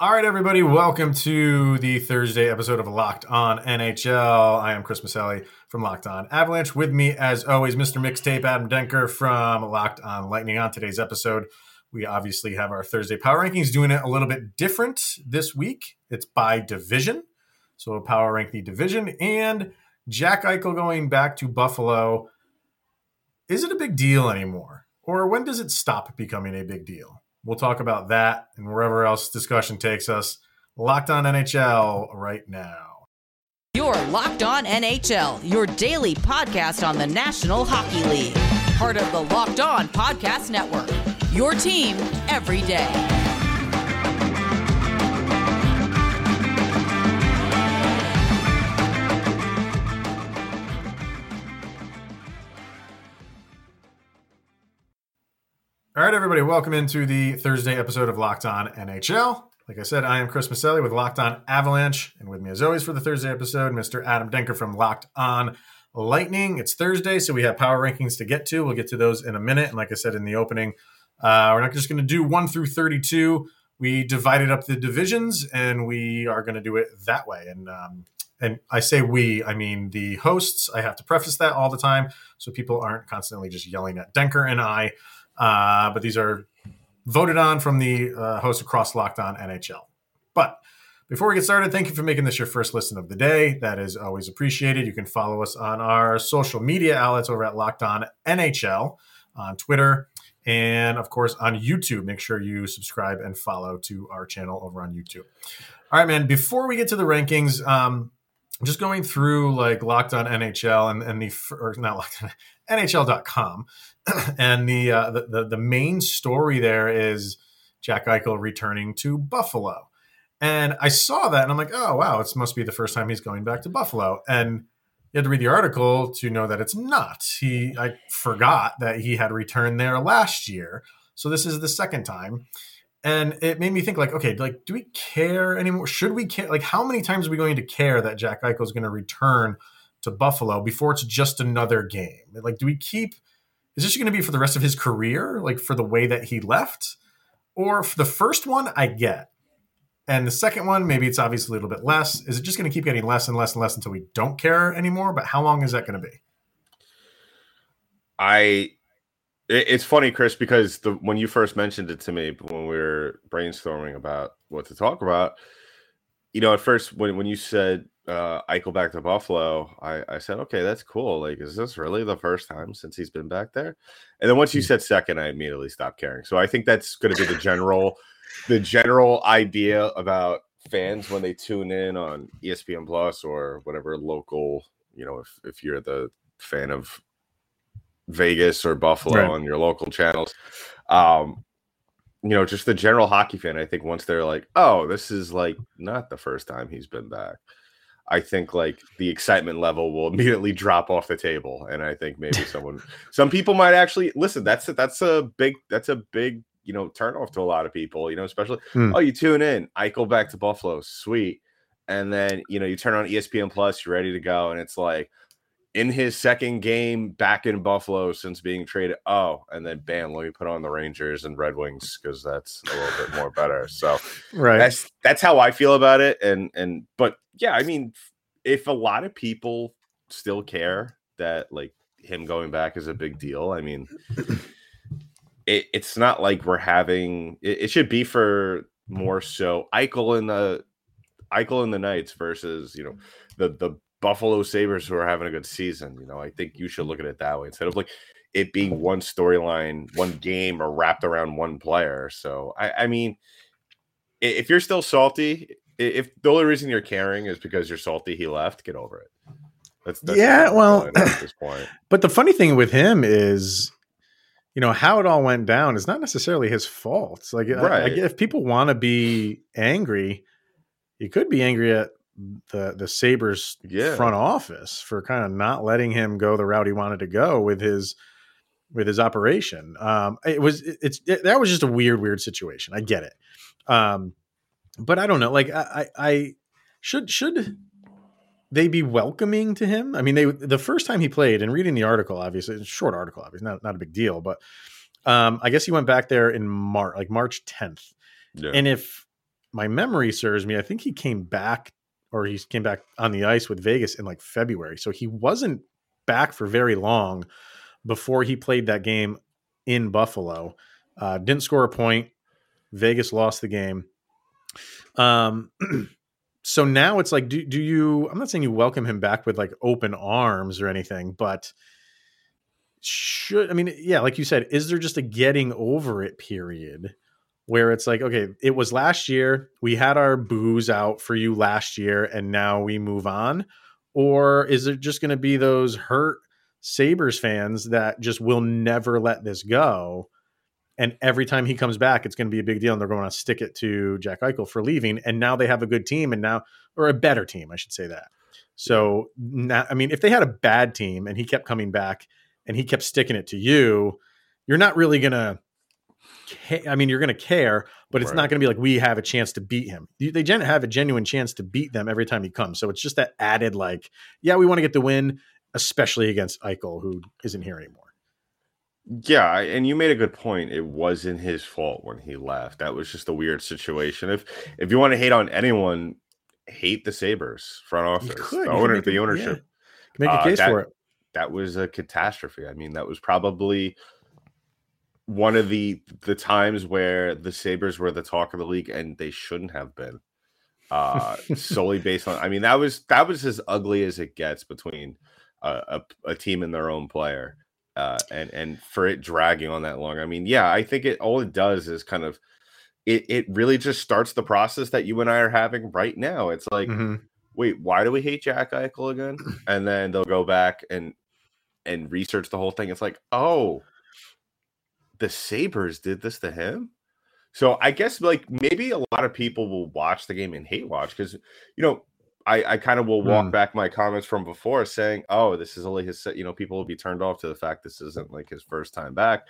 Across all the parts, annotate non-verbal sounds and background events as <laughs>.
All right, everybody, welcome to the Thursday episode of Locked On NHL. I am Chris Maselli from Locked On Avalanche. With me, as always, Mr. Mixtape Adam Denker from Locked On Lightning. On today's episode, we obviously have our Thursday power rankings, doing it a little bit different this week. It's by division. So we'll power rank the division and Jack Eichel going back to Buffalo. Is it a big deal anymore? Or when does it stop becoming a big deal? We'll talk about that and wherever else discussion takes us. Locked on NHL right now. You're Locked On NHL, your daily podcast on the National Hockey League. Part of the Locked On Podcast Network. Your team every day. Right, everybody, welcome into the Thursday episode of Locked On NHL. Like I said, I am Chris Maselli with Locked On Avalanche, and with me, as always, for the Thursday episode, Mr. Adam Denker from Locked On Lightning. It's Thursday, so we have power rankings to get to. We'll get to those in a minute. And like I said in the opening, uh, we're not just going to do one through 32. We divided up the divisions, and we are going to do it that way. And um, and I say we, I mean the hosts. I have to preface that all the time so people aren't constantly just yelling at Denker and I. Uh, but these are voted on from the uh, hosts across Locked On NHL. But before we get started, thank you for making this your first listen of the day. That is always appreciated. You can follow us on our social media outlets over at Locked On NHL on Twitter and, of course, on YouTube. Make sure you subscribe and follow to our channel over on YouTube. All right, man. Before we get to the rankings, um, just going through like Locked On NHL and, and the or not Locked On <laughs> NHL.com, <clears throat> and the, uh, the, the the main story there is Jack Eichel returning to Buffalo, and I saw that and I'm like, oh wow, it must be the first time he's going back to Buffalo, and you had to read the article to know that it's not. He I forgot that he had returned there last year, so this is the second time and it made me think like okay like do we care anymore? Should we care? Like how many times are we going to care that jack eichel is going to return to buffalo before it's just another game? Like do we keep is this going to be for the rest of his career like for the way that he left? Or for the first one i get. And the second one maybe it's obviously a little bit less. Is it just going to keep getting less and less and less until we don't care anymore? But how long is that going to be? I it's funny, Chris, because the when you first mentioned it to me when we were brainstorming about what to talk about, you know, at first when when you said uh, Eichel back to Buffalo, I, I said, okay, that's cool. Like, is this really the first time since he's been back there? And then once you hmm. said second, I immediately stopped caring. So I think that's going to be the general, the general idea about fans when they tune in on ESPN Plus or whatever local, you know, if if you're the fan of Vegas or Buffalo right. on your local channels. Um, you know, just the general hockey fan, I think once they're like, oh, this is like not the first time he's been back. I think like the excitement level will <laughs> immediately drop off the table, and I think maybe <laughs> someone, some people might actually listen. That's a, that's a big that's a big you know turn off to a lot of people. You know, especially hmm. oh, you tune in, I go back to Buffalo, sweet, and then you know you turn on ESPN Plus, you're ready to go, and it's like, in his second game back in Buffalo since being traded. Oh, and then bam, let me put on the Rangers and Red Wings because that's a little bit more better. So right, that's that's how I feel about it. And and but yeah, I mean, if a lot of people still care that like him going back is a big deal, I mean, it, it's not like we're having. It, it should be for more so Eichel in the Eichel in the Knights versus you know the the Buffalo Sabres who are having a good season. You know, I think you should look at it that way instead of like it being mm-hmm. one storyline, one game, or wrapped around one player. So, I, I mean, if you're still salty, if the only reason you're caring is because you're salty he left, get over it. That's, that's yeah, well, at this point. <clears throat> But the funny thing with him is, you know, how it all went down is not necessarily his fault. Like, right. I, I, if people want to be angry, you could be angry at the the Sabres yeah. front office for kind of not letting him go the route he wanted to go with his with his operation. Um, it was it, it's it, that was just a weird weird situation. I get it, um, but I don't know. Like I, I, I should should they be welcoming to him? I mean, they the first time he played and reading the article, obviously, it's a short article, obviously, not not a big deal, but um, I guess he went back there in March, like March 10th. Yeah. And if my memory serves me, I think he came back or he came back on the ice with Vegas in like February. So he wasn't back for very long before he played that game in Buffalo. Uh, didn't score a point. Vegas lost the game. Um, <clears throat> so now it's like, do, do you, I'm not saying you welcome him back with like open arms or anything, but should, I mean, yeah, like you said, is there just a getting over it period where it's like, okay, it was last year, we had our booze out for you last year, and now we move on? Or is it just going to be those hurt Sabres fans that just will never let this go? And every time he comes back, it's going to be a big deal, and they're going to stick it to Jack Eichel for leaving. And now they have a good team, and now or a better team, I should say that. So I mean, if they had a bad team and he kept coming back and he kept sticking it to you, you're not really going to. I mean, you're going to care, but it's right. not going to be like we have a chance to beat him. They have a genuine chance to beat them every time he comes. So it's just that added, like, yeah, we want to get the win, especially against Eichel, who isn't here anymore. Yeah, and you made a good point. It wasn't his fault when he left. That was just a weird situation. If if you want to hate on anyone, hate the Sabres front office, the, owner, the ownership. Yeah. Make a uh, case that, for it. That was a catastrophe. I mean, that was probably one of the the times where the Sabres were the talk of the league, and they shouldn't have been. Uh, <laughs> solely based on, I mean, that was that was as ugly as it gets between a, a, a team and their own player uh, and and for it dragging on that long. I mean, yeah, I think it all it does is kind of it it really just starts the process that you and I are having right now. It's like, mm-hmm. wait, why do we hate Jack Eichel again? And then they'll go back and and research the whole thing. It's like, oh, the Sabres did this to him. So I guess like maybe a lot of people will watch the game and hate watch because you know I, I kind of will walk mm. back my comments from before saying, oh, this is only his, you know, people will be turned off to the fact this isn't like his first time back.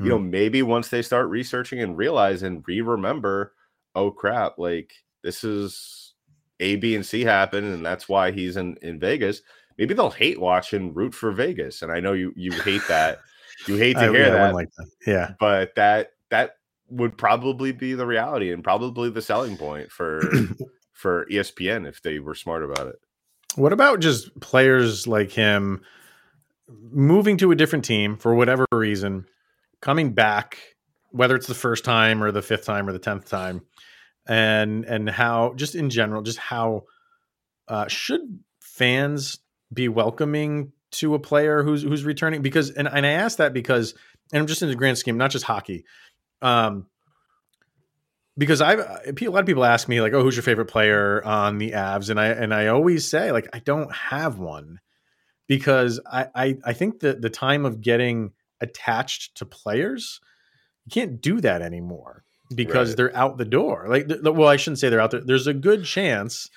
Mm. You know, hmm. maybe once they start researching and realize and re remember, oh crap, like this is A, B, and C happen, and that's why he's in, in Vegas. Maybe they'll hate watch and root for Vegas. And I know you you hate that. You hate to I, hear yeah, that. Like that. Yeah. But that that would probably be the reality and probably the selling point for <clears throat> for ESPN if they were smart about it. What about just players like him moving to a different team for whatever reason, coming back, whether it's the first time or the fifth time or the tenth time, and and how just in general, just how uh, should fans be welcoming to a player who's who's returning? Because and, and I ask that because and I'm just in the grand scheme, not just hockey. Um, because I've a lot of people ask me like, "Oh, who's your favorite player on the Avs?" and I and I always say like, I don't have one because I I, I think that the time of getting attached to players, you can't do that anymore because right. they're out the door. Like, well, I shouldn't say they're out there. There's a good chance,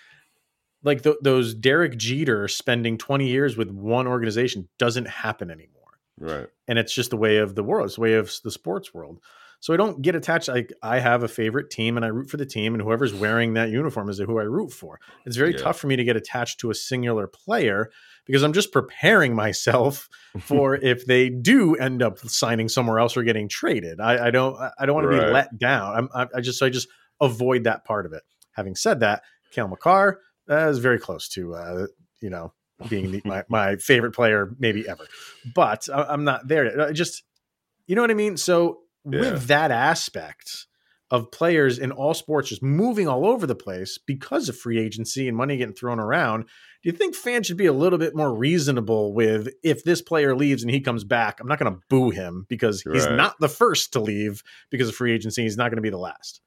like th- those Derek Jeter spending 20 years with one organization doesn't happen anymore. Right, and it's just the way of the world. It's the way of the sports world. So I don't get attached. Like I have a favorite team and I root for the team, and whoever's wearing that uniform is who I root for. It's very yeah. tough for me to get attached to a singular player because I'm just preparing myself <laughs> for if they do end up signing somewhere else or getting traded. I, I don't. I don't want right. to be let down. I'm, I just. I just avoid that part of it. Having said that, Cale Makar uh, was very close to uh, you know being the, my my favorite player maybe ever, but I, am not there. Yet. I just you know what I mean. So yeah. with that aspect of players in all sports just moving all over the place because of free agency and money getting thrown around, do you think fans should be a little bit more reasonable with if this player leaves and he comes back, I'm not going to boo him because right. he's not the first to leave because of free agency. He's not going to be the last.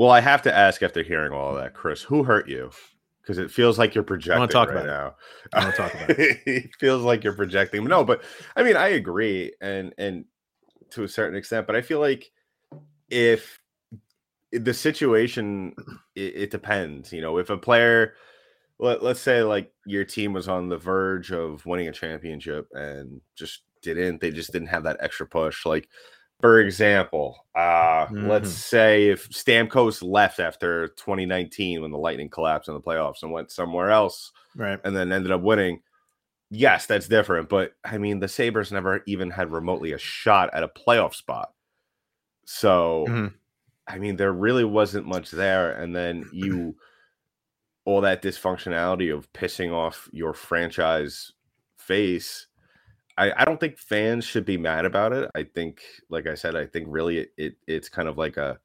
Well, I have to ask after hearing all of that, Chris, who hurt you? Because <laughs> it feels like you're projecting I want to talk right about now. It. I want to talk about it. it feels like you're projecting. No, but I mean, I agree, and and to a certain extent, but I feel like if the situation it, it depends, you know, if a player let, let's say like your team was on the verge of winning a championship and just didn't they just didn't have that extra push like for example uh mm-hmm. let's say if stamkos left after 2019 when the lightning collapsed in the playoffs and went somewhere else right and then ended up winning yes, that's different. But I mean, the Sabres never even had remotely a shot at a playoff spot. So, mm-hmm. I mean, there really wasn't much there. And then you, <clears throat> all that dysfunctionality of pissing off your franchise face. I, I don't think fans should be mad about it. I think, like I said, I think really it, it it's kind of like a,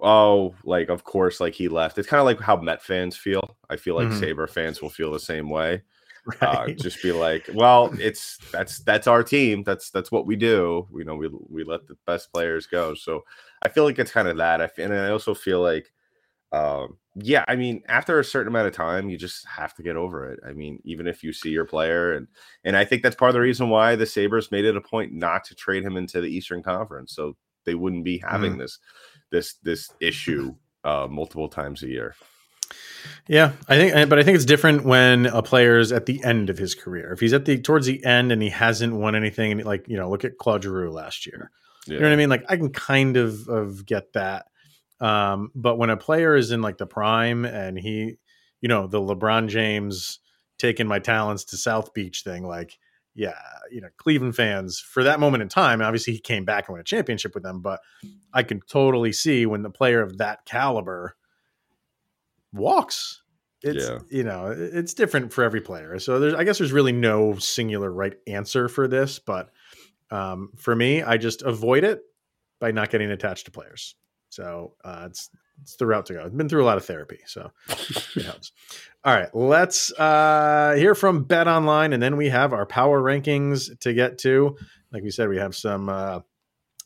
oh, like of course, like he left. It's kind of like how Met fans feel. I feel like mm-hmm. Sabre fans will feel the same way. Uh, right. Uh, just be like, well, it's that's that's our team. That's that's what we do. You know, we we let the best players go. So I feel like it's kind of that. I and I also feel like, um, yeah, I mean, after a certain amount of time, you just have to get over it. I mean, even if you see your player, and and I think that's part of the reason why the Sabres made it a point not to trade him into the Eastern Conference, so they wouldn't be having mm. this this this issue uh, multiple times a year. Yeah, I think, but I think it's different when a player's at the end of his career. If he's at the towards the end and he hasn't won anything, like you know, look at Claude Giroux last year. Yeah. You know what I mean? Like I can kind of of get that, um, but when a player is in like the prime and he, you know, the LeBron James taking my talents to South Beach thing, like yeah, you know, Cleveland fans for that moment in time, obviously he came back and won a championship with them, but I can totally see when the player of that caliber walks. It's yeah. you know it's different for every player. So there's I guess there's really no singular right answer for this, but um, for me, I just avoid it by not getting attached to players. So uh, it's it's the route to go. I've been through a lot of therapy, so it helps. <laughs> All right, let's uh, hear from Bet Online, and then we have our power rankings to get to. Like we said, we have some uh,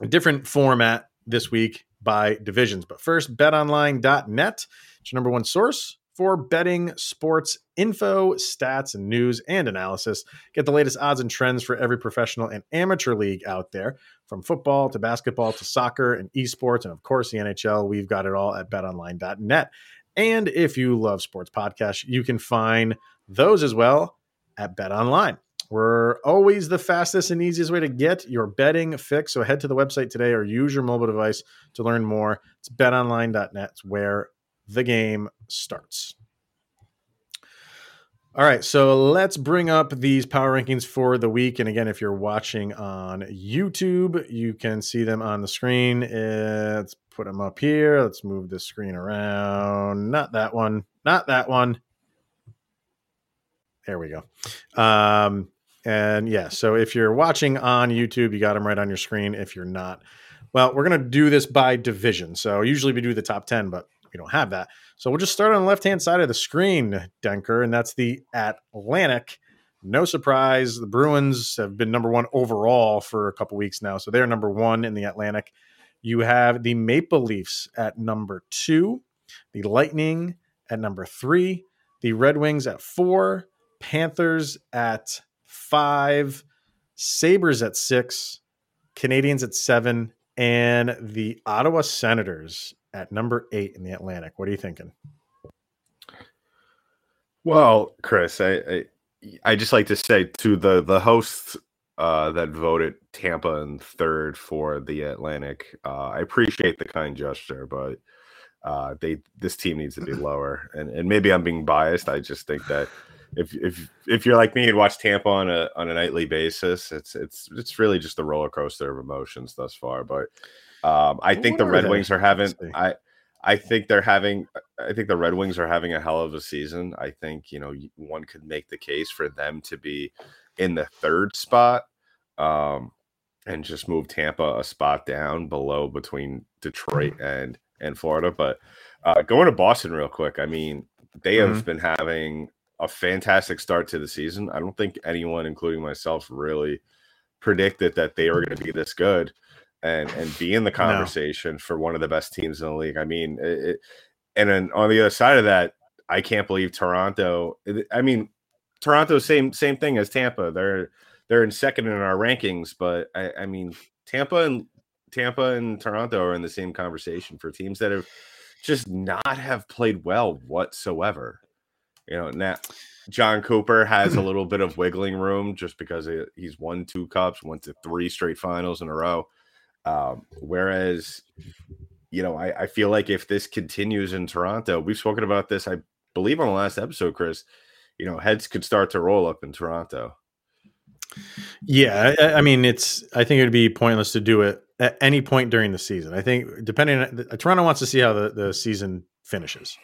different format this week by divisions. But first, betonline.net it's your number one source for betting sports info, stats, news and analysis. Get the latest odds and trends for every professional and amateur league out there, from football to basketball to soccer and esports, and of course the NHL. We've got it all at betonline.net. And if you love sports podcasts, you can find those as well at BetOnline. We're always the fastest and easiest way to get your betting fix. So head to the website today or use your mobile device to learn more. It's betonline.net. It's where the game starts. All right, so let's bring up these power rankings for the week. And again, if you're watching on YouTube, you can see them on the screen. Let's put them up here. Let's move the screen around. Not that one. Not that one. There we go. Um, and yeah, so if you're watching on YouTube, you got them right on your screen. If you're not, well, we're going to do this by division. So usually we do the top 10, but we don't have that. So we'll just start on the left hand side of the screen, Denker, and that's the Atlantic. No surprise, the Bruins have been number one overall for a couple weeks now. So they're number one in the Atlantic. You have the Maple Leafs at number two, the Lightning at number three, the Red Wings at four, Panthers at five, Sabres at six, Canadiens at seven, and the Ottawa Senators at number eight in the Atlantic. What are you thinking? Well, Chris, I I, I just like to say to the the hosts uh, that voted Tampa in third for the Atlantic, uh, I appreciate the kind gesture, but uh, they this team needs to be <laughs> lower. And and maybe I'm being biased. I just think that if if if you're like me and watch Tampa on a on a nightly basis, it's it's it's really just a roller coaster of emotions thus far. But um, I think the Red Wings are having I I think they're having I think the Red Wings are having a hell of a season. I think, you know, one could make the case for them to be in the third spot. Um, and just move Tampa a spot down below between Detroit and and Florida. But uh, going to Boston real quick, I mean, they have mm-hmm. been having a fantastic start to the season. I don't think anyone, including myself, really predicted that they were going to be this good and and be in the conversation no. for one of the best teams in the league. I mean, it, and then on the other side of that, I can't believe Toronto. Eh, I mean, Toronto same same thing as Tampa. They're they're in second in our rankings, but I, I mean Tampa and Tampa and Toronto are in the same conversation for teams that have just not have played well whatsoever. You know, now Jon Cooper has a <clears throat> little bit of wiggling room just because he's won two cups, went to three straight finals in a row. Um, whereas, you know, I, I feel like if this continues in Toronto, we've spoken about this, I believe, on the last episode, Chris. You know, heads could start to roll up in Toronto. Yeah, I, I mean, it's. I think it would be pointless to do it at any point during the season. I think depending on Toronto wants to see how the, the season finishes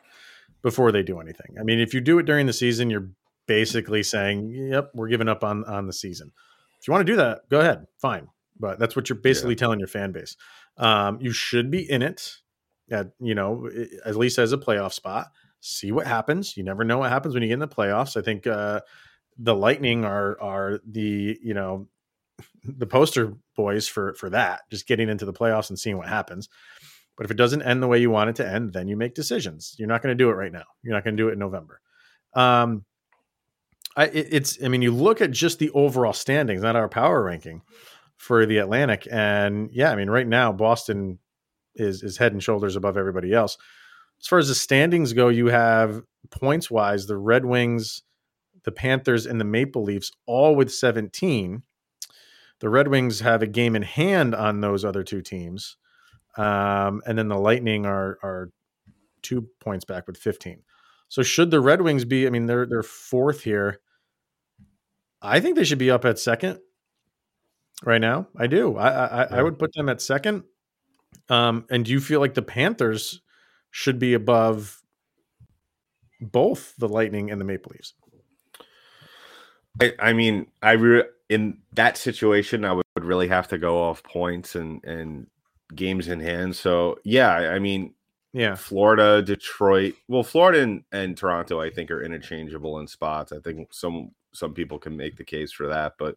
before they do anything. I mean, if you do it during the season, you're basically saying, "Yep, we're giving up on on the season." If you want to do that, go ahead, fine. But that's what you're basically yeah. telling your fan base. Um, you should be in it, at you know, at least as a playoff spot. See what happens. You never know what happens when you get in the playoffs. I think uh, the Lightning are are the you know <laughs> the poster boys for for that. Just getting into the playoffs and seeing what happens. But if it doesn't end the way you want it to end, then you make decisions. You're not going to do it right now. You're not going to do it in November. Um, I, it, it's. I mean, you look at just the overall standings, not our power ranking for the Atlantic, and yeah, I mean, right now Boston is is head and shoulders above everybody else. As far as the standings go, you have points wise the Red Wings, the Panthers, and the Maple Leafs all with 17. The Red Wings have a game in hand on those other two teams. Um, and then the Lightning are are two points back with 15. So should the Red Wings be? I mean, they're they're fourth here. I think they should be up at second right now. I do. I I, yeah. I would put them at second. Um, and do you feel like the Panthers should be above both the Lightning and the Maple Leafs? I, I mean, I re- in that situation, I would, would really have to go off points and and games in hand. So yeah, I mean, yeah, Florida, Detroit. Well, Florida and, and Toronto, I think, are interchangeable in spots. I think some some people can make the case for that, but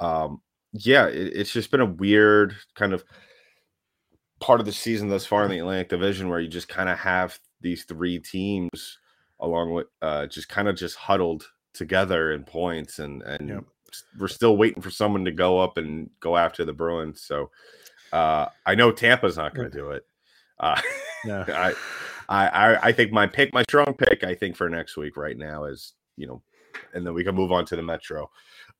um, yeah, it, it's just been a weird kind of part of the season thus far in the Atlantic Division where you just kind of have these three teams along with uh, just kind of just huddled together in points and and yep. we're still waiting for someone to go up and go after the Bruins. So uh, I know Tampa's not going to do it. Uh, no. <laughs> I, I, I think my pick, my strong pick, I think for next week right now is you know, and then we can move on to the Metro.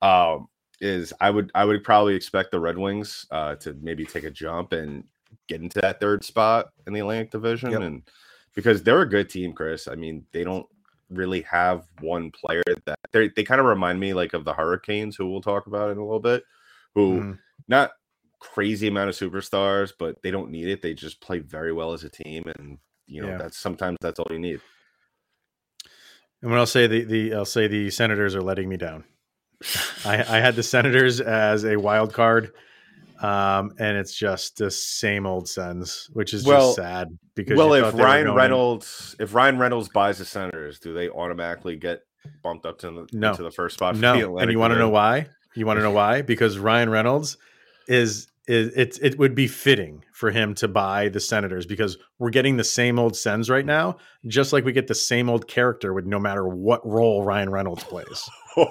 Um, is I would I would probably expect the Red Wings uh, to maybe take a jump and get into that third spot in the Atlantic Division, yep. and because they're a good team, Chris. I mean, they don't really have one player that they they kind of remind me like of the Hurricanes, who we'll talk about in a little bit, who mm. not crazy amount of superstars, but they don't need it. They just play very well as a team, and you know yeah. that's sometimes that's all you need. And when I'll say the the I'll say the Senators are letting me down. I, I had the Senators as a wild card um, and it's just the same old Sens, which is well, just sad because well, if Ryan Reynolds, if Ryan Reynolds buys the Senators, do they automatically get bumped up to the no. to the first spot? no, and you want to know why? You want to know why? Because Ryan Reynolds is is it it would be fitting for him to buy the Senators because we're getting the same old Sens right now, just like we get the same old character with no matter what role Ryan Reynolds plays. <laughs>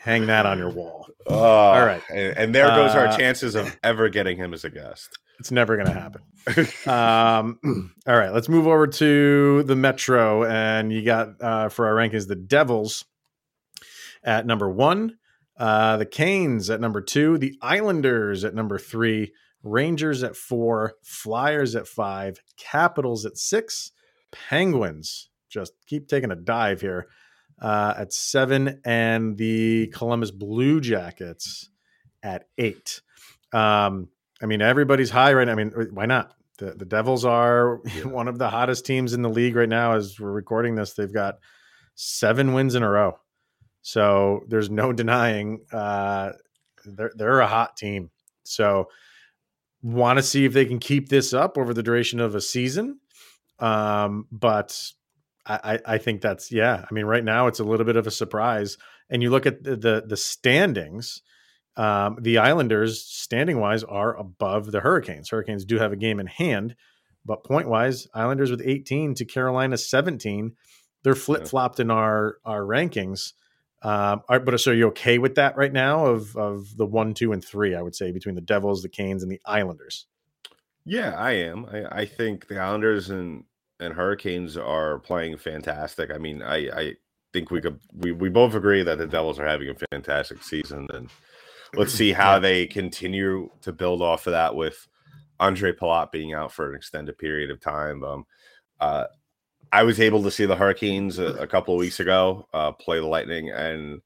Hang that on your wall. Uh, All right. And, and there goes uh, our chances of ever getting him as a guest. It's never going to happen. <laughs> um, <clears throat> all right. Let's move over to the Metro. And you got uh, for our rankings the Devils at number one, uh, the Canes at number two, the Islanders at number three, Rangers at four, Flyers at five, Capitals at six, Penguins just keep taking a dive here uh, at seven, and the Columbus Blue Jackets at eight. Um, I mean, everybody's high right now. I mean, why not? The, the Devils are <laughs> yeah. one of the hottest teams in the league right now. As we're recording this, they've got seven wins in a row. So there's no <laughs> denying uh, they're they're a hot team. So want to see if they can keep this up over the duration of a season. Um, but I, I think that's yeah. I mean, right now it's a little bit of a surprise. And you look at the the, the standings. Um, the Islanders, standing wise, are above the Hurricanes. Hurricanes do have a game in hand, but point wise, Islanders with 18 to Carolina 17. They're flip flopped in our our rankings. Um, are, but so are you okay with that right now? Of of the one, two, and three, I would say between the Devils, the Canes, and the Islanders. Yeah, I am. I, I think the Islanders and and Hurricanes are playing fantastic. I mean, I, I think we could we, we both agree that the Devils are having a fantastic season, and let's see <clears throat> how they continue to build off of that with Ondrej Palat being out for an extended period of time. Um, uh, I was able to see the Hurricanes a, a couple of weeks ago uh, play the Lightning, and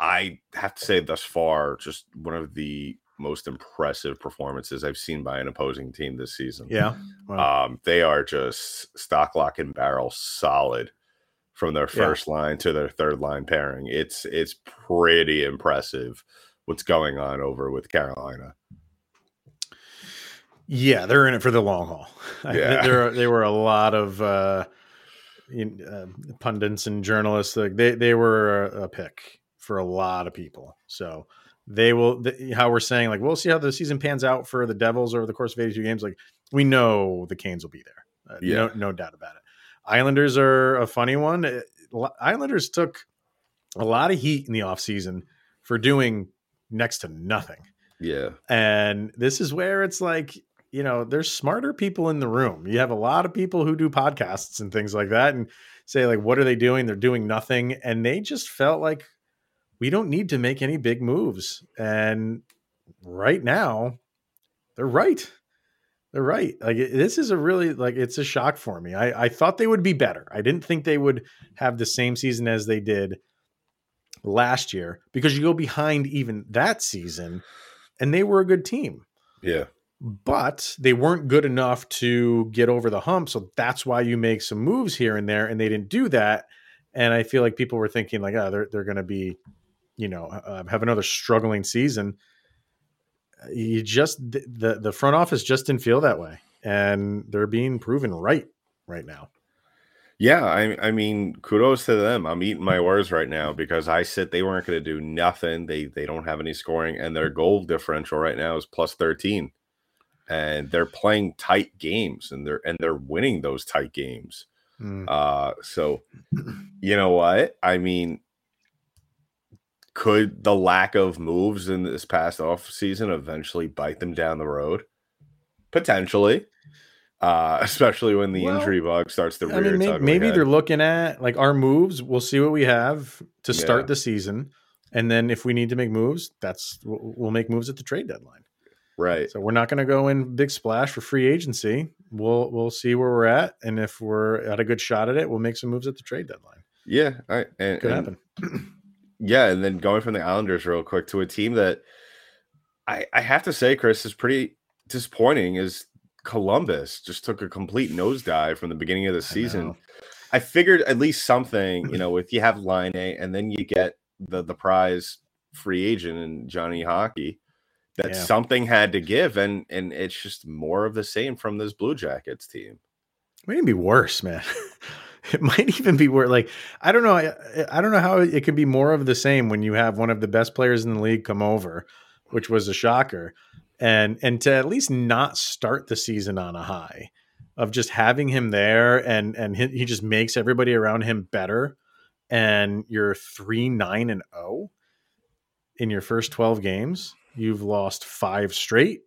I have to say, thus far, just one of the most impressive performances I've seen by an opposing team this season. Yeah. Wow. Um, they are just stock, lock, and barrel solid from their first yeah. line to their third line pairing. It's it's pretty impressive what's going on over with Carolina. Yeah, they're in it for the long haul. <laughs> Yeah. there there were a lot of uh, uh, pundits and journalists. Like they they were a, a, pick for a lot of people. So they will. The, how we're saying like we'll see how the season pans out for the Devils over the course of 82 games. Like we know the Canes will be there. Uh, yeah, no, no doubt about it. Islanders are a funny one. Uh, Islanders took a lot of heat in the offseason for doing next to nothing. Yeah. And this is where it's like, you know, there's smarter people in the room. You have a lot of people who do podcasts and things like that and say, like, what are they doing? They're doing nothing. And they just felt like we don't need to make any big moves. And right now, they're right. They're right. Like this is a really like it's a shock for me. I, I thought they would be better. I didn't think they would have the same season as they did last year because you go behind even that season and they were a good team. Yeah. But they weren't good enough to get over the hump. So that's why you make some moves here and there. And they didn't do that. And I feel like people were thinking, like, oh, they're, they're going to be, you know, uh, have another struggling season you just the the front office just didn't feel that way, and they're being proven right right now. Yeah, I I mean, kudos to them. I'm eating my words right now because I said they weren't going to do nothing. They they don't have any scoring, and their goal differential right now is plus thirteen, and they're playing tight games, and they're and they're winning those tight games. Mm. Uh, so you know what? I mean, could the lack of moves in this past off season eventually bite them down the road? Potentially. Uh, <laughs> especially when the well, injury bug starts to rear I mean, maybe, maybe they're looking at like our moves. We'll see what we have to start yeah. the season, and then if we need to make moves, that's we'll make moves at the trade deadline. Right. So we're not going to go in big splash for free agency. We'll we'll see where we're at, and if we're at a good shot at it, we'll make some moves at the trade deadline. Yeah, I, and, could and, happen. <clears throat> yeah, and then going from the Islanders real quick to a team that I I have to say, Chris, is pretty disappointing. Is Columbus just took a complete nosedive from the beginning of the season. I, I figured at least something, you <clears throat> know, if you have line A and then you get the the prize free agent and Johnny Hockey, that yeah. something had to give, and and it's just more of the same from this Blue Jackets team. It may be worse, man. <laughs> it might even be worse. like I don't know I, I don't know how it can be more of the same when you have one of the best players in the league come over, which was a shocker, and and to at least not start the season on a high of just having him there and and he, he just makes everybody around him better, and you're three nine and 0 in your first twelve games. You've lost five straight.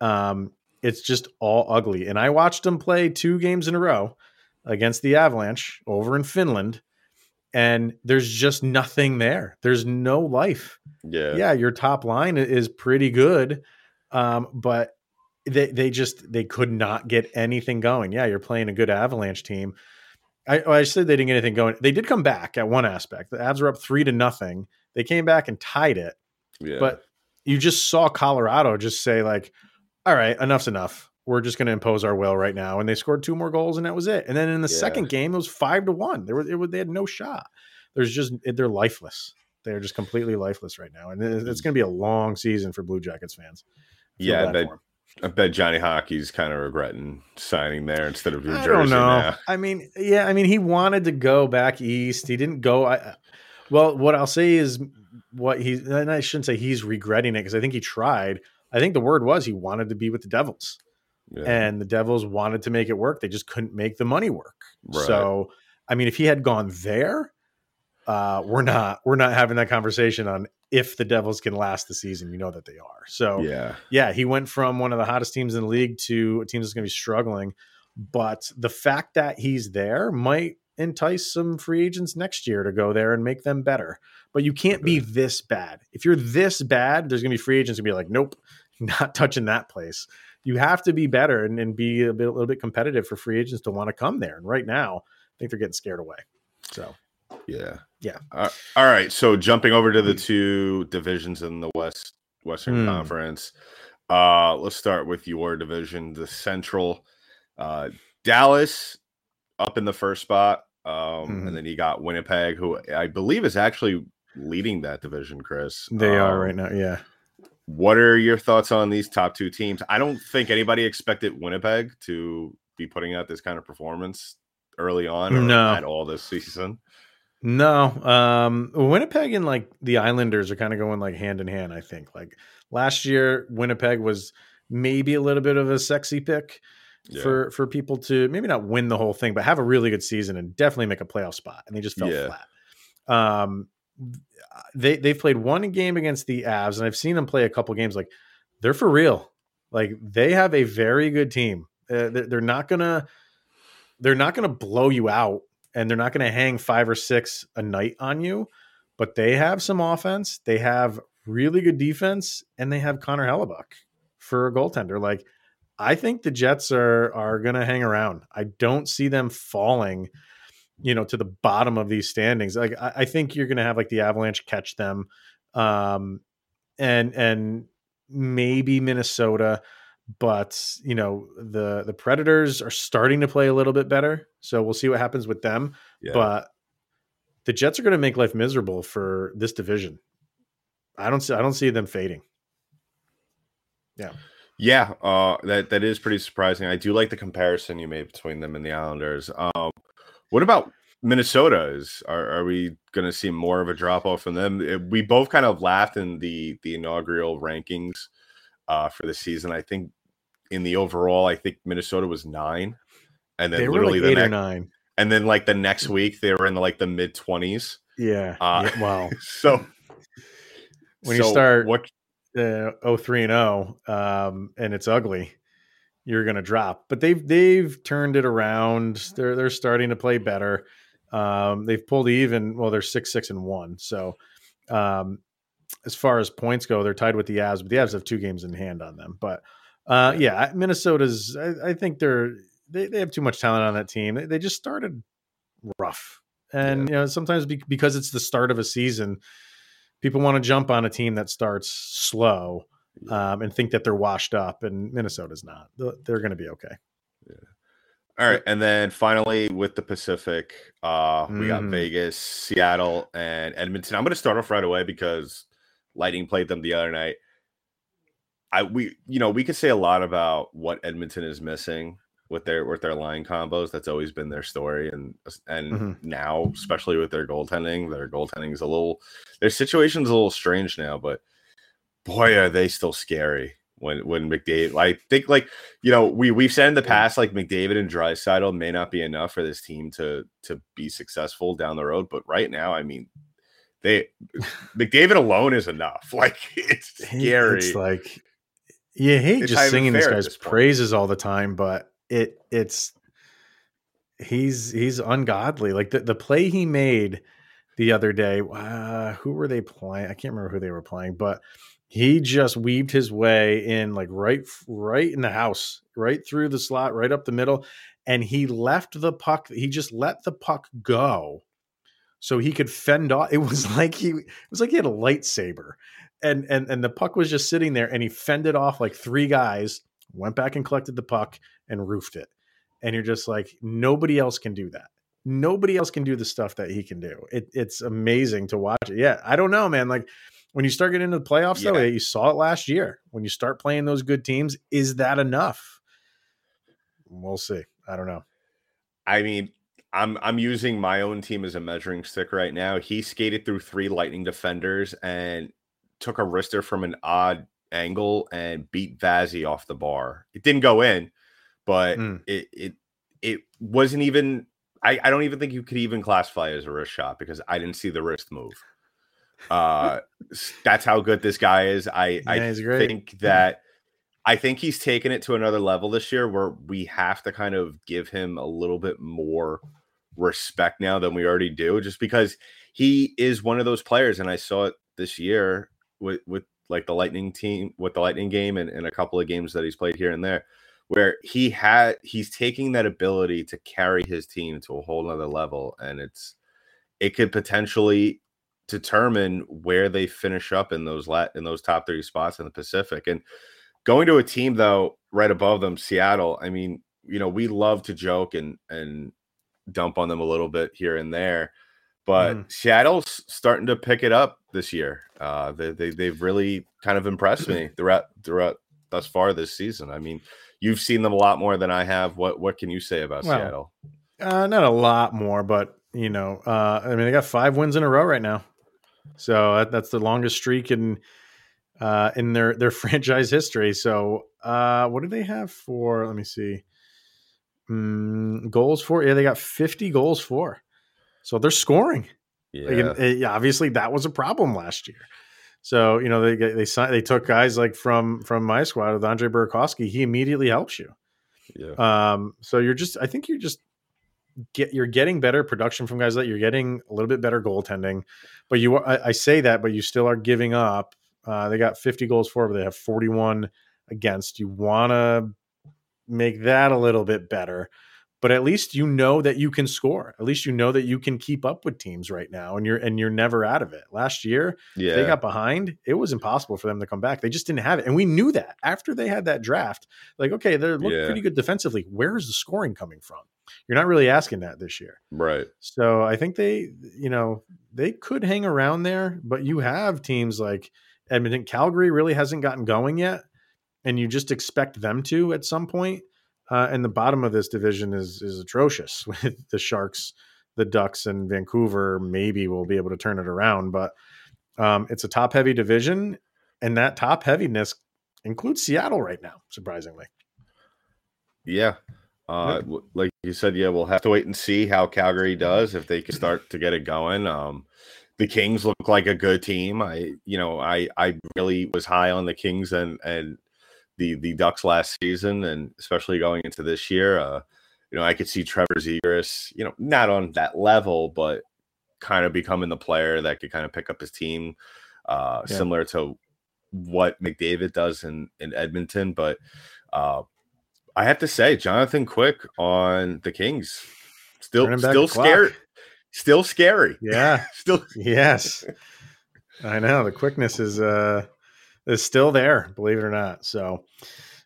Um, it's just all ugly. And I watched them play two games in a row against the Avalanche over in Finland, and there's just nothing there. There's no life. Yeah, yeah. Your top line is pretty good, um, but they they just they could not get anything going. Yeah, you're playing a good Avalanche team. I, I said they didn't get anything going. They did come back at one aspect. The Avs were up three to nothing. They came back and tied it. Yeah. But you just saw Colorado just say like, "All right, enough's enough we're just going to impose our will right now. And they scored two more goals, and that was it. And then in the yeah. second game, it was five to one. They were, it they had no shot. There's just they're lifeless. They're just completely lifeless right now, and it's mm. going to be a long season for Blue Jackets fans. Yeah, I bet, I bet Johnny Hockey's kind of regretting signing there instead of New Jersey. I don't know. Now. I mean, yeah, I mean, he wanted to go back east. He didn't go. I, well, what I'll say is what he, and I shouldn't say he's regretting it because I think he tried. I think the word was he wanted to be with the Devils. Yeah. And the Devils wanted to make it work. They just couldn't make the money work. Right. So, I mean, if he had gone there, uh, we're not we're not having that conversation on if the Devils can last the season. You know that they are. So yeah, yeah, he went from one of the hottest teams in the league to a team that's going to be struggling. But the fact that he's there might entice some free agents next year to go there and make them better. But you can't be this bad. If you're this bad, there's going to be free agents going to be like, nope, <laughs> not touching that place you have to be better and, and be a, bit, a little bit competitive for free agents to want to come there. And right now, I think they're getting scared away. So, yeah, Yeah. Uh, all right. So jumping over to the two divisions in the West Western Hmm. Conference. Uh, let's start with your division, the Central. Uh, Dallas up in the first spot, um, Mhm. and then you got Winnipeg, who I believe is actually leading that division. Chris, They are Um, right now. Yeah. What are your thoughts on these top two teams? I don't think anybody expected Winnipeg to be putting out this kind of performance early on or No. at all this season. No, um, Winnipeg and like the Islanders are kind of going like hand in hand. I think like last year, Winnipeg was maybe a little bit of a sexy pick Yeah. for for people to maybe not win the whole thing, but have a really good season and definitely make a playoff spot. And they just fell Yeah. flat. Um, they they've played one game against the Avs, and I've seen them play a couple games. Like they're for real. Like they have a very good team. Uh, they're, they're not gonna they're not gonna blow you out, and they're not gonna hang five or six a night on you. But they have some offense. They have really good defense, and they have Connor Hellebuyck for a goaltender. Like I think the Jets are are gonna hang around. I don't see them falling you know to the bottom of these standings like i, I think you're going to have like the avalanche catch them um and and maybe minnesota but you know the the predators are starting to play a little bit better so we'll see what happens with them Yeah. but the jets are going to make life miserable for this division i don't see i don't see them fading Yeah, uh, that that is pretty surprising. I do like the comparison you made between them and the Islanders. Um, what about Minnesota? Is are, are we going to see more of a drop off from them? Uh, We both kind of laughed in the the inaugural rankings uh, for the season. I think in the overall, I think Minnesota was nine, and then they were literally like eight the or next, nine and then like the next week they were in the, like the mid twenties. yeah, Uh, yeah wow <laughs> So When you start- what uh, 03 and 0 um and it's ugly you're going to drop. But they've they've turned it around. They're they're starting to play better. Um they've pulled even well they're 6 6 and 1 so um as far as points go they're tied with the Avs but the Avs have two games in hand on them. But uh yeah. Minnesota's I, I think they're they, they have too much talent on that team. They, they just started rough. And you know sometimes be, because it's the start of a season people want to jump on a team that starts slow um, and think that they're washed up, and Minnesota's not. They're, going to be okay. All right, and then finally with the Pacific, uh, we got Mhm. Vegas, Seattle, and Edmonton. I'm going to start off right away because Lightning played them the other night. I we you know we could say a lot about what Edmonton is missing with their with their line combos. That's always been their story, and and Mhm. now especially with their goaltending, their goaltending is a little their situation's a little strange now, but boy are they still scary when when McDavid. I think like you know we we've said in the past like McDavid and Draisaitl may not be enough for this team to to be successful down the road, but right now, I mean, they McDavid alone is enough. <laughs> Like it's scary. It's like you hate It's just singing this guy's this praises all the time, but it it's he's he's ungodly. Like the the play he made the other day. Uh, who were they playing? I can't remember who they were playing, but he just weaved his way in like right right in the house, right through the slot, right up the middle, and he left the puck. He just let the puck go. So he could fend off. It was <laughs> like he it was like he had a lightsaber and and and the puck was just sitting there and he fended off like three guys went back and collected the puck and roofed it. And you're just like nobody else can do that. Nobody else can do the stuff that he can do. It, it's amazing to watch it. Yeah i don't know man. Like when you start getting into the playoffs though you saw it last year. When you start playing those good teams is that enough? We'll see. I don't know. I mean, I'm I'm using my own team as a measuring stick right now. He skated through three Lightning defenders and took a wrister from an odd angle and beat Vasy off the bar. It didn't go in, but Mm. it it it wasn't even. I, I don't even think you could even classify it as a wrist shot because I didn't see the wrist move. Uh, that's how good this guy is. I I Yeah, great. think that I think he's taken it to another level this year where we have to kind of give him a little bit more respect now than we already do, just because he is one of those players. And I saw it this year with, with like the Lightning team, with the Lightning game and, and a couple of games that he's played here and there, where he had he's taking that ability to carry his team to a whole nother level. And it's it could potentially determine where they finish up in those lat in those top three spots in the Pacific. And going to a team though right above them, Seattle. I mean, you know, we love to joke and and dump on them a little bit here and there, but mm. Seattle's starting to pick it up this year. Uh, they, they they've really kind of impressed me throughout throughout thus far this season. I mean, you've seen them a lot more than I have. What what can you say about well, Seattle? Uh, not a lot more, but you know, uh, I mean, they got five wins in a row right now, so that, that's the longest streak in uh, in their their <laughs> franchise history. So, uh, what do they have for? Let me see. Mm, goals for? Yeah, they got fifty goals for. So they're scoring. Yeah. Like, it, obviously, that was a problem last year. So you know they they they took guys like from from my squad with Andre Burakovsky. He immediately helps you. Yeah. Um. So you're just I think you're just get you're getting better production from guys that you're getting a little bit better goaltending, but you I, I say that, but you still are giving up. Uh, they got 50 goals for, but they have 41 against. You want to make that a little bit better but at least you know that you can score. At least you know that you can keep up with teams right now, and you're and you're never out of it. Last year, yeah. they got behind. It was impossible for them to come back. They just didn't have it, and we knew that after they had that draft. Like, okay, they look yeah. pretty good defensively. Where is the scoring coming from? You're not really asking that this year, right? So I think they, you know, they could hang around there, but you have teams like Edmonton, Calgary really hasn't gotten going yet, and you just expect them to at some point uh, and the bottom of this division is is atrocious <laughs> with the Sharks, the Ducks, and Vancouver. Maybe we'll be able to turn it around, but um, it's a top heavy division, and that top heaviness includes Seattle right now. Surprisingly, yeah. Uh, like you said, yeah, we'll have to wait and see how Calgary does if they can start to get it going. Um, the Kings look like a good team. I, you know, I I really was high on the Kings and and the the Ducks last season, and especially going into this year. Uh, you know, I could see Trevor Zegras, you know, not on that level, but kind of becoming the player that could kind of pick up his team, uh, yeah. similar to what McDavid does in in Edmonton. But uh, I have to say, Jonathan Quick on the Kings, still still scary, still scary. Yeah, <laughs> still yes. I know the quickness is uh is still there, believe it or not. So,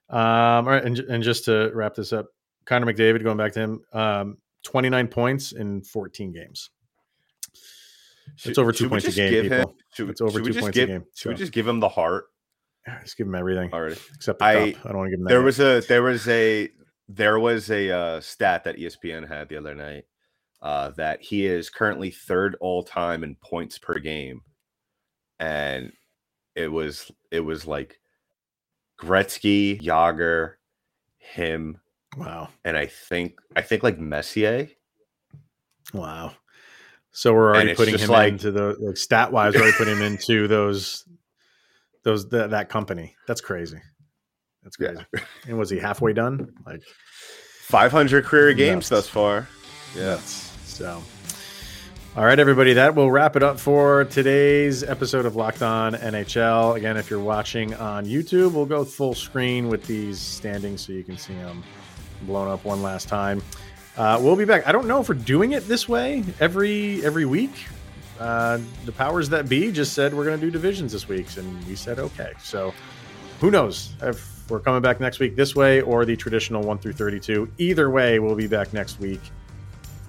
um, all right, and, and just to wrap this up, Connor McDavid, going back to him, um, 29 points in 14 games. Should, it's over two points a game, people. Him, should, it's over two points give, a game. Should so. we just give him the Hart? Yeah, just give him everything already, except the I, cup. I don't want to give him. That. There was a there was a there was a uh, stat that ESPN had the other night uh, that he is currently third all time in points per game, and it was it was like Gretzky, Jagr, him. Wow. And I think I think like Messier. Wow. So we're already putting him like, into the like stat wise, we're already putting him into those those that, that company. That's crazy. That's crazy. Yeah. And was he halfway done? Like 500 career games thus far. Yeah. So all right, everybody, that will wrap it up for today's episode of Locked On NHL. Again, if you're watching on YouTube, we'll go full screen with these standings so you can see them blown up one last time. Uh, we'll be back. I don't know if we're doing it this way every every week. Uh, the powers that be just said we're going to do divisions this week, and we said okay. So who knows if we're coming back next week this way or the traditional one through thirty-two. Either way, we'll be back next week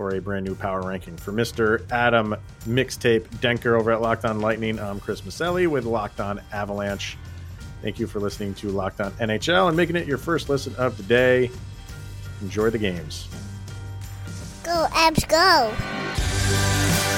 for a brand new power ranking. For Mr. Adam Mixtape Denker over at Locked On Lightning, I'm Chris Maselli with Locked On Avalanche. Thank you for listening to Locked On NHL and making it your first listen of the day. Enjoy the games. Go, Avs, go.